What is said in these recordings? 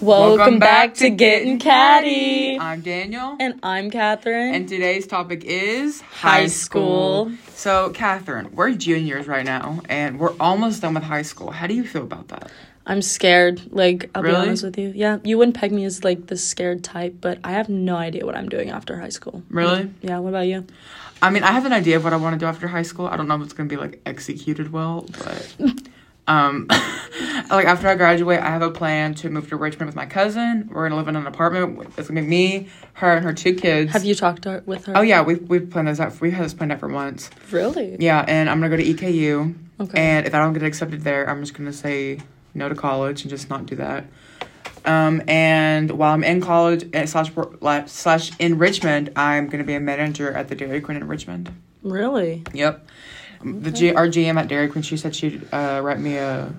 Welcome, back, to Getting Catty. I'm Daniel. And I'm Catherine. And today's topic is High school. So, Catherine, we're juniors right now, and we're almost done with high school. How do you feel about that? I'm scared. Like, I'll Really? be honest with you. Yeah, you wouldn't peg me as like the scared type, but I have no idea what I'm doing after high school. Really? Yeah, what about you? I mean, I have an idea of what I want to do after high school. I don't know if it's going to be like executed well, but um like after I graduate, I have a plan to move to Richmond with my cousin. We're going to live in an apartment. It's to be me, her, and her two kids. Have you talked to her, with her? Oh yeah, we've we've planned this out. We've had this planned out for months. Really? Yeah, and I'm gonna go to EKU. Okay. And if I don't get accepted there, I'm just gonna say no to college and just not do that. Um, and while I'm in college eh, slash slash in Richmond, I'm gonna be a manager at the Dairy Queen in Richmond. Really? Yep. The G- our GM at Dairy Queen, she said she'd uh, write me a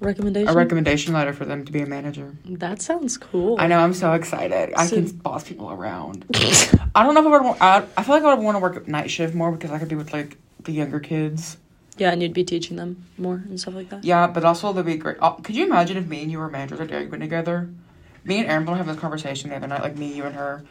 Recommendation? a recommendation letter for them to be a manager. that sounds cool. I know I'm so excited. I can boss people around. I don't know if I would. Want, I, I feel like I would want to work night shift more because I could be with like the younger kids. yeah, and you'd be teaching them more and stuff like that. Yeah, but also they'd be great. Uh, could you imagine if me and you were managers at Dairy Queen together? Me and Erin were having this conversation the other night, like me, you, and her.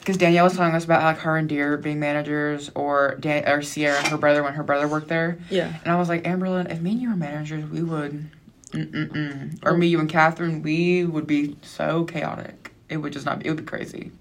Because Danielle was telling us about like her and Deer being managers, or Dan- or Sierra and her brother when her brother worked there. Yeah. And I was like, Amberlyn, if me and you were managers, we would, mm-mm-mm. or me, you, and Catherine, we would be so chaotic. It would just not. Be, it would be crazy.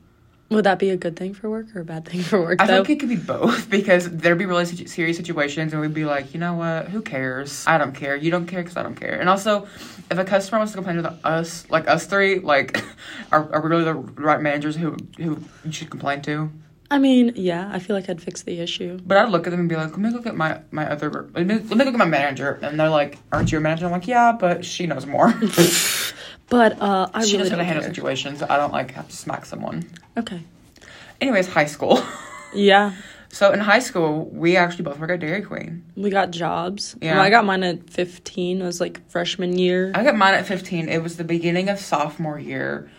Would that be a good thing for work or a bad thing for work, I though? think it could be both because there'd be really situ- serious situations, and we'd be like, you know what? Who cares? I don't care. You don't care because I don't care. And also, if a customer wants to complain with us, like us three, like, are, are we really the right managers who who you should complain to? I mean, yeah, I feel like I'd fix the issue. But I'd look at them and be like, let me look at my my other, let me, let me look at my manager, and they're like, aren't you a manager? I'm like, yeah, but she knows more. But uh, I she really knows how to handle situations. I don't like have to smack someone. Okay. Anyways, high school. Yeah, so in high school, we actually both work at Dairy Queen. we got jobs. Yeah. Well, I got mine at 15. It was like freshman year. I got mine at 15. It was the beginning of sophomore year,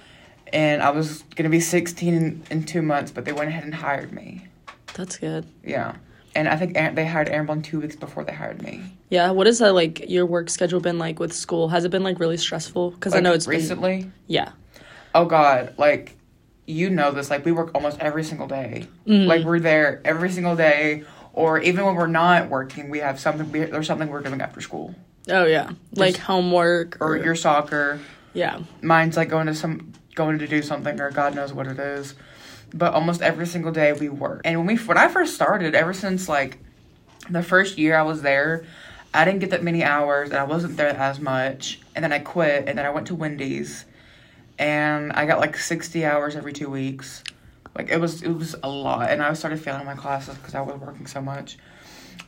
and I was gonna be 16 in, in two months, but they went ahead and hired me. That's good. Yeah, and I think they hired Aaron two weeks before they hired me. Yeah, what is that like your work schedule been like with school? Has it been like really stressful? Because I know it's been recently. yeah. Oh God, like you know this. Like we work almost every single day. Mm-hmm. Like we're there every single day, or even when we're not working, we have something. We, there's something we're doing after school, Oh yeah, like homework or or, your soccer. Yeah. Mine's like going to some going to do something, or God knows what it is. But almost every single day we work. And when we when I first started, ever since like the first year I was there, I didn't get that many hours, and I wasn't there as much. And then I quit, and then I went to Wendy's, and I got like sixty hours every two weeks. Like it was it was a lot, and I started failing my classes because I was working so much.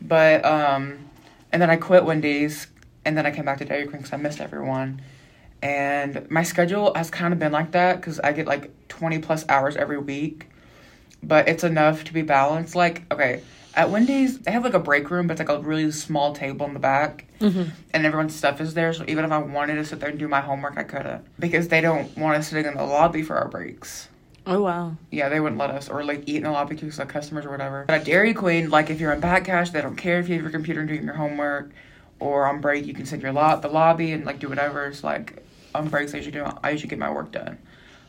But um, and then I quit Wendy's, and then I came back to Dairy Queen because I missed everyone. And my schedule has kind of been like that because I get like 20 plus hours every week, but it's enough to be balanced. Like, okay, at Wendy's, they have like a break room, but it's like a really small table in the back, Mm-hmm. and everyone's stuff is there. So even if I wanted to sit there and do my homework, I couldn't because they don't want us sitting in the lobby for our breaks. Oh wow. Yeah, they wouldn't let us, or like eat in the lobby because like customers or whatever. But at Dairy Queen, like if you're in back cash, they don't care if you have your computer and doing your homework, or on break you can sit in your lot the lobby and like do whatever. It's like on breaks I usually do I usually get my work done.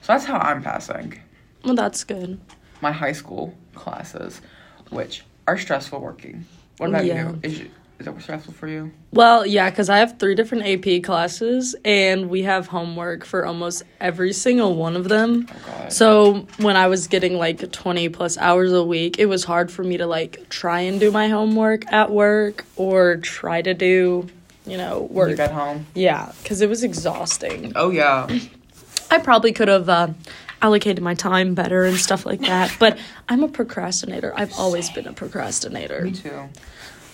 So that's how I'm passing Well, that's good. my high school classes, which are stressful working. What about Yeah. you? Is you, is it stressful for you? Well, yeah, because I have three different AP classes, and we have homework for almost every single one of them. Oh God. So when I was getting like 20 plus hours a week, it was hard for me to like try and do my homework at work or try to do, you know, you work. got home. Yeah, because it was exhausting. Oh yeah. I probably could have uh, allocated my time better and stuff like that, but I'm a procrastinator. I've always been a procrastinator. Me too.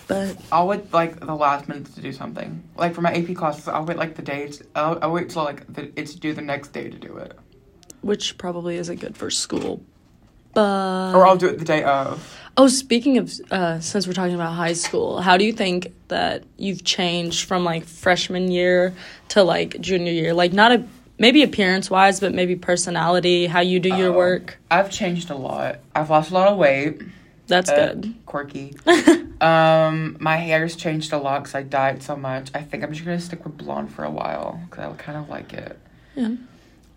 But I'll wait like the last minute to do something. Like for my AP classes, I'll wait like the days. I'll, I'll wait till like the, it's due the next day to do it, which probably isn't good for school. But or I'll do it the day of. Oh, speaking of, uh, since we're talking about high school, how do you think that you've changed from like freshman year to like junior year? Like, not a maybe appearance wise, but maybe personality, how you do your Oh. work. I've changed a lot. I've lost a lot of weight. That's Uh, good. Quirky. um, my hair's changed a lot because I dyed so much. I think I'm just gonna stick with blonde for a while because I kind of like it. Yeah.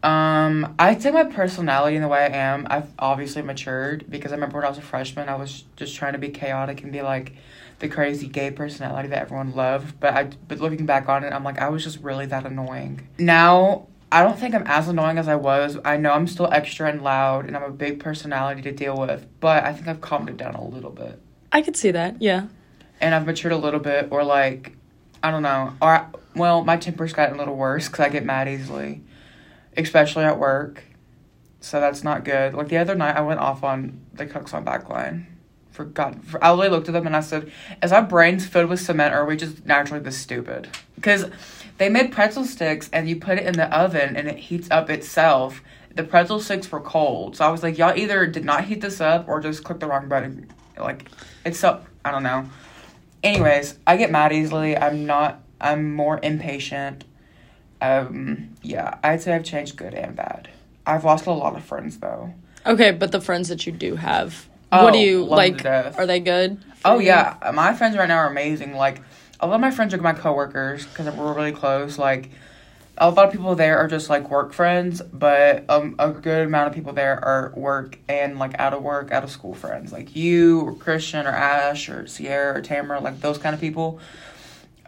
Um, I'd say my personality and the way I am, I've obviously matured because I remember when I was a freshman, I was just trying to be chaotic and be like the crazy gay personality that everyone loved. But I, but looking back on it, I'm like I was just really that annoying. Now I don't think I'm as annoying as I was. I know I'm still extra and loud, and I'm a big personality to deal with. But I think I've calmed it down a little bit, I could see that. Yeah. and I've matured a little bit, or like I don't know, or well, my temper's gotten a little worse because I get mad easily, especially at work. So that's not good. Like the other night, I went off on the cooks on backline. For God, for, I literally looked at them and I said, "Is our brains filled with cement, or are we just naturally this stupid?" Because they made pretzel sticks and you put it in the oven and it heats up itself. The pretzel sticks were cold, so I was like, "Y'all either did not heat this up or just clicked the wrong button." Like, it's so I don't know. Anyways, I get mad easily. I'm not. I'm more impatient. Um, yeah, I'd say I've changed good and bad. I've lost a lot of friends though. Okay, but the friends that you do have, what do Oh, you like? Are they good? Oh you? yeah, my friends right now are amazing. Like a lot of my friends are my coworkers because we're really close. Like a lot of people there are just like work friends, but um, a good amount of people there are work and like out of work, out of school friends. Like you or Christian or Ash or Sierra or Tamara, like those kind of people.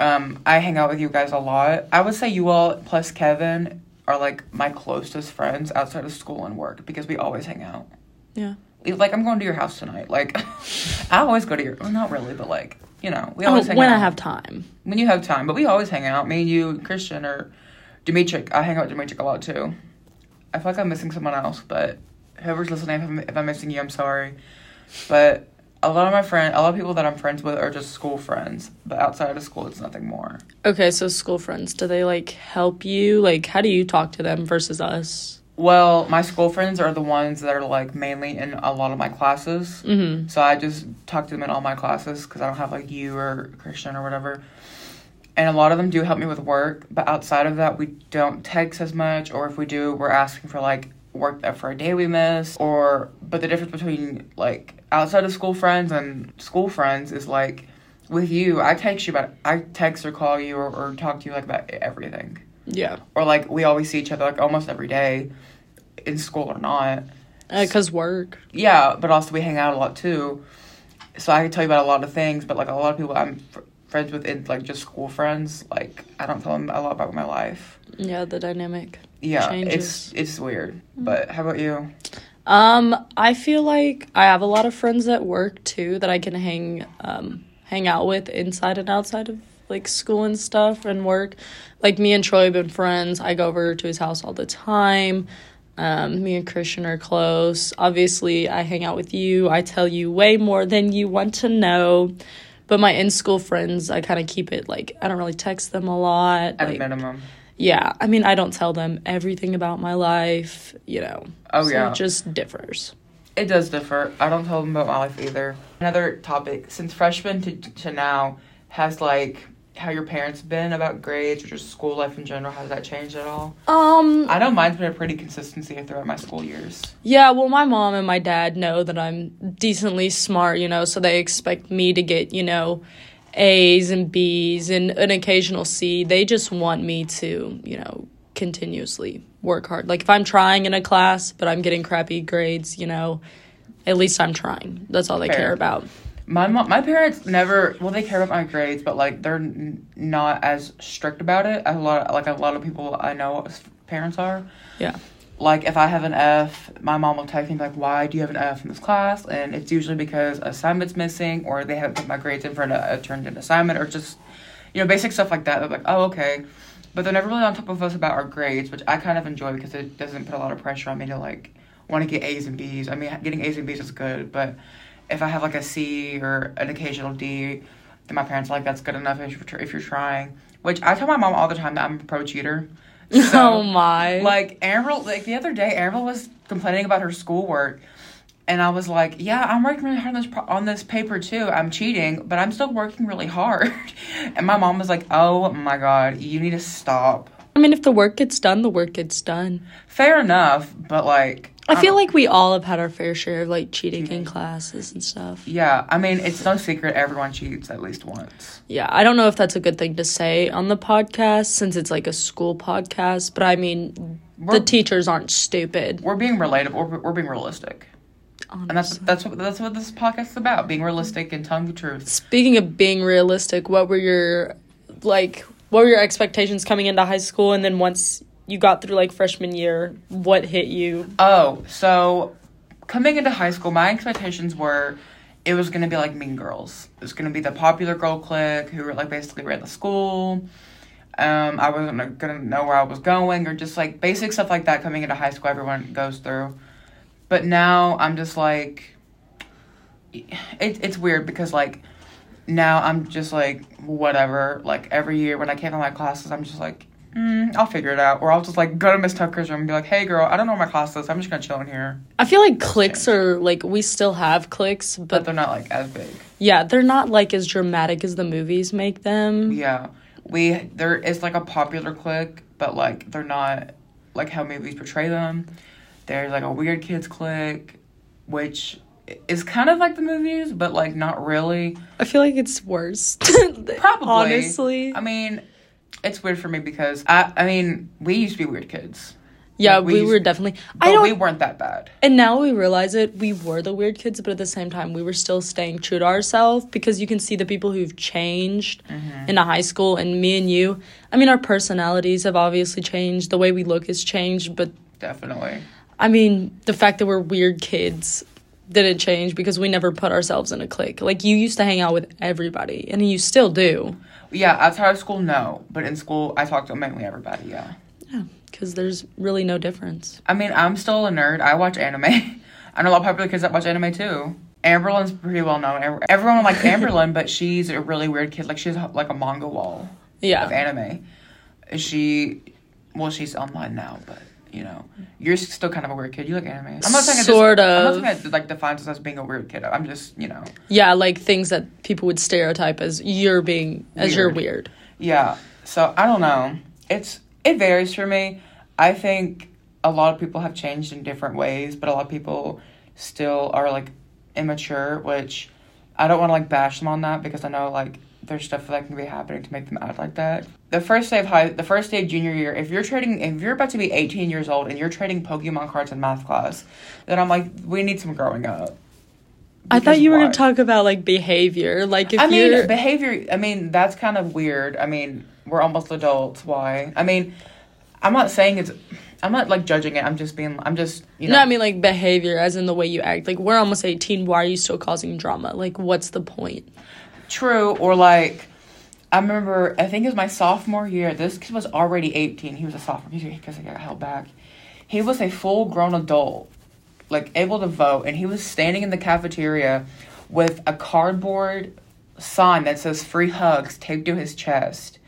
Um, I hang out with you guys a lot. I would say you all plus Kevin are like my closest friends outside of school and work because we always hang out. Yeah. Like I'm going to your house tonight. Like I always go to your well, not really, but like, you know, we Oh, always hang when out. I have time. when you have time, but we always hang out. Me and you, Christian or Dimitri. I hang out with Dimitri a lot too. I feel like I'm missing someone else, but whoever's listening, if I'm, if I'm missing you, I'm sorry. But a lot of my friend, a lot of people that I'm friends with are just school friends, but outside of school, it's nothing more. Okay, so school friends, do they like help you? Like, how do you talk to them versus us? Well, my school friends are the ones that are like mainly in a lot of my classes. Mm-hmm. So I just talk to them in all my classes because I don't have like you or Christian or whatever. And a lot of them do help me with work, but outside of that, we don't text as much. Or if we do, we're asking for like work that for a day we miss. Or but the difference between like outside of school friends and school friends is like with you, I text you about I text or call you or, or talk to you like about everything. Yeah. Or like we always see each other like almost every day, in school or not. Because Uh, work. Yeah, but also we hang out a lot too. So I can tell you about a lot of things, but like a lot of people I'm fr- friends with, in, like just school friends, like I don't tell them a lot about my life. Yeah, the dynamic. Yeah, Changes. it's it's weird. But how about you? Um, I feel like I have a lot of friends at work too that I can hang um hang out with inside and outside of like school and stuff and work. Like me and Troy have been friends. I go over to his house all the time. Um, me and Christian are close. Obviously, I hang out with you. I tell you way more than you want to know. But my in school friends, I kind of keep it like I don't really text them a lot. At like, a minimum. Yeah, I mean, I don't tell them everything about my life, you know. Oh, so yeah. It just differs. It does differ. I don't tell them about my life either. Another topic since freshman to to now has like how your parents been about grades or just school life in general. Has that changed at all? Um, I know mine's been a pretty consistency throughout my school years. yeah, well, my mom and my dad know that I'm decently smart, you know, so they expect me to get, you know, A's and B's and an occasional C. They just want me to, you know, continuously work hard. Like if I'm trying in a class, but I'm getting crappy grades, you know, at least I'm trying. That's all they Fair. care about. My mom, my parents never. Well, they care about my grades, but like they're n- not as strict about it. as A lot, like a lot of people I know, parents are. Yeah. Like if I have an F, my mom will text me like, "Why do you have an F in this class?" And it's usually because assignment's missing, or they haven't put my grades in for a, a turned in assignment, or just, you know, basic stuff like that. They're like, "Oh, okay," but they're never really on top of us about our grades, which I kind of enjoy because it doesn't put a lot of pressure on me to like want to get A's and B's. I mean, getting A's and B's is good, but if I have like a C or an occasional D, then my parents are like, "That's good enough if you're, if you're trying." Which I tell my mom all the time that I'm a pro cheater. Oh my. Like Amber, like the other day, Amber was complaining about her schoolwork, and I was like, "Yeah, I'm working really hard on this pro- on this paper too. I'm cheating, but I'm still working really hard." And my mom was like, "Oh my god, you need to stop." I mean, if the work gets done, the work gets done. Fair enough, but like, I feel um, like we all have had our fair share of like cheating Cheating. in classes and stuff. yeah. I mean, it's no secret everyone cheats at least once. Yeah, I don't know if that's a good thing to say on the podcast since it's like a school podcast, but I mean, We're, the teachers aren't stupid. we're being relatable. We're, we're being realistic, and that's that's what that's what this podcast is about: being realistic and telling the truth. Speaking of being realistic, what were your like what were your expectations coming into high school and then once you got through like freshman year, what hit you? Oh, so coming into high school, my expectations were it was gonna be like Mean Girls. It was gonna be the popular girl clique who were like basically ran the school. Um, I wasn't gonna know where I was going or just like basic stuff like that coming into high school. Everyone goes through, but now I'm just like, it, it's weird because like now I'm just like whatever. Like every year when I came to my classes, I'm just like. Mm, I'll figure it out. Or I'll just like go to Miss Tucker's room and be like, "Hey, girl, I don't know what my class is. I'm just gonna chill in here." I feel like cliques are like we still have cliques, but but they're not like as big. yeah, they're not like as dramatic as the movies make them. Yeah, we there is like a popular clique, but like they're not like how movies portray them. There's like a weird kids clique, which is kind of like the movies, but like not really. I feel like it's worse. Probably. Honestly. I mean, it's weird for me because I I mean we used to be weird kids, yeah, like, we we, were definitely but I don't we weren't that bad. And now we realize it, we were the weird kids, but at the same time, we were still staying true to ourselves because you can see the people who've changed Mm-hmm. in a high school. And me and you, I mean, our personalities have obviously changed, the way we look has changed, but Definitely. I mean, the fact that we're weird kids didn't change because we never put ourselves in a clique. Like, you used to hang out with everybody, and you still do. Yeah, outside of school, no, but in school, I talked to mainly everybody. Yeah. Yeah, because there's really no difference. I mean, I'm still a nerd. I watch anime. I know a lot of popular kids that watch anime too. Amberlin's pretty well known. Everyone likes Amberlin, but she's a really weird kid. Like she's like a manga wall Yeah. of anime. She, well, she's online now, but you know, you're still kind of a weird kid. You like anime. I'm not saying Sort just, I'm not saying it like defines us as being a weird kid. I'm just, you know, Yeah, like things that people would stereotype as you're being, as you're Weird. weird. Yeah. So I don't know. It's it varies for me. I think a lot of people have changed in different ways, but a lot of people still are like immature, which I don't want to like bash them on that because I know like there's stuff that can be happening to make them act like that. The first day of high, the first day of junior year, if you're trading, if you're about to be 18 years old and you're trading Pokemon cards in math class, then I'm like, we need some growing up. I thought you were going to talk about like behavior. Like if I mean, you're behavior. I mean, that's kind of weird. I mean, we're almost adults. Why? I mean, I'm not saying it's. I'm not like judging it. I'm just being. I'm just. You know. no, I mean like behavior as in the way you act. Like we're almost 18, why are you still causing drama? Like what's the point? True. Or like, I remember. I think it was my sophomore year. This kid was already 18. He was a sophomore because he got held back. He was a full grown adult, like able to vote, and he was standing in the cafeteria with a cardboard sign that says "free hugs" taped to his chest.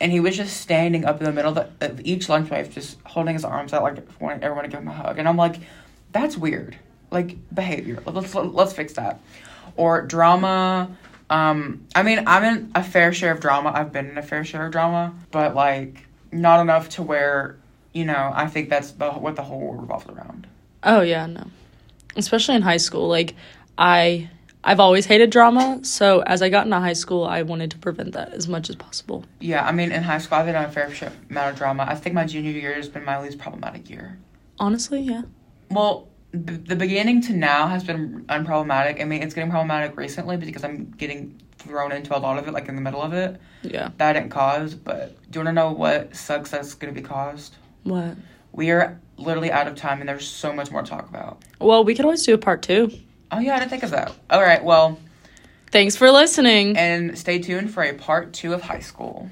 And he was just standing up in the middle of, the, of each lunch break, just holding his arms out, like wanting everyone to give him a hug. And I'm like, that's weird. Like behavior. Let's let's fix that. Or drama. Um, I mean, I'm in a fair share of drama. I've been in a fair share of drama, but like not enough to where you know. I think that's the, what the whole world revolves around. Oh yeah, no. Especially in high school. Like I I've always hated drama, so as I got into high school, I wanted to prevent that as much as possible. Yeah, I mean, in high school, I've been in a fair amount of drama. I think my junior year has been my least problematic year. Honestly, yeah. Well, b- the beginning to now has been unproblematic. I mean, it's getting problematic recently because I'm getting thrown into a lot of it, like in the middle of it. Yeah. That I didn't cause, but do you want to know what sucks that's going to be caused? What? We are literally out of time, and there's so much more to talk about. Well, we could always do a part 2. Oh yeah, I didn't think of that. All right, well, Thanks for listening. and stay tuned for a part two of high school.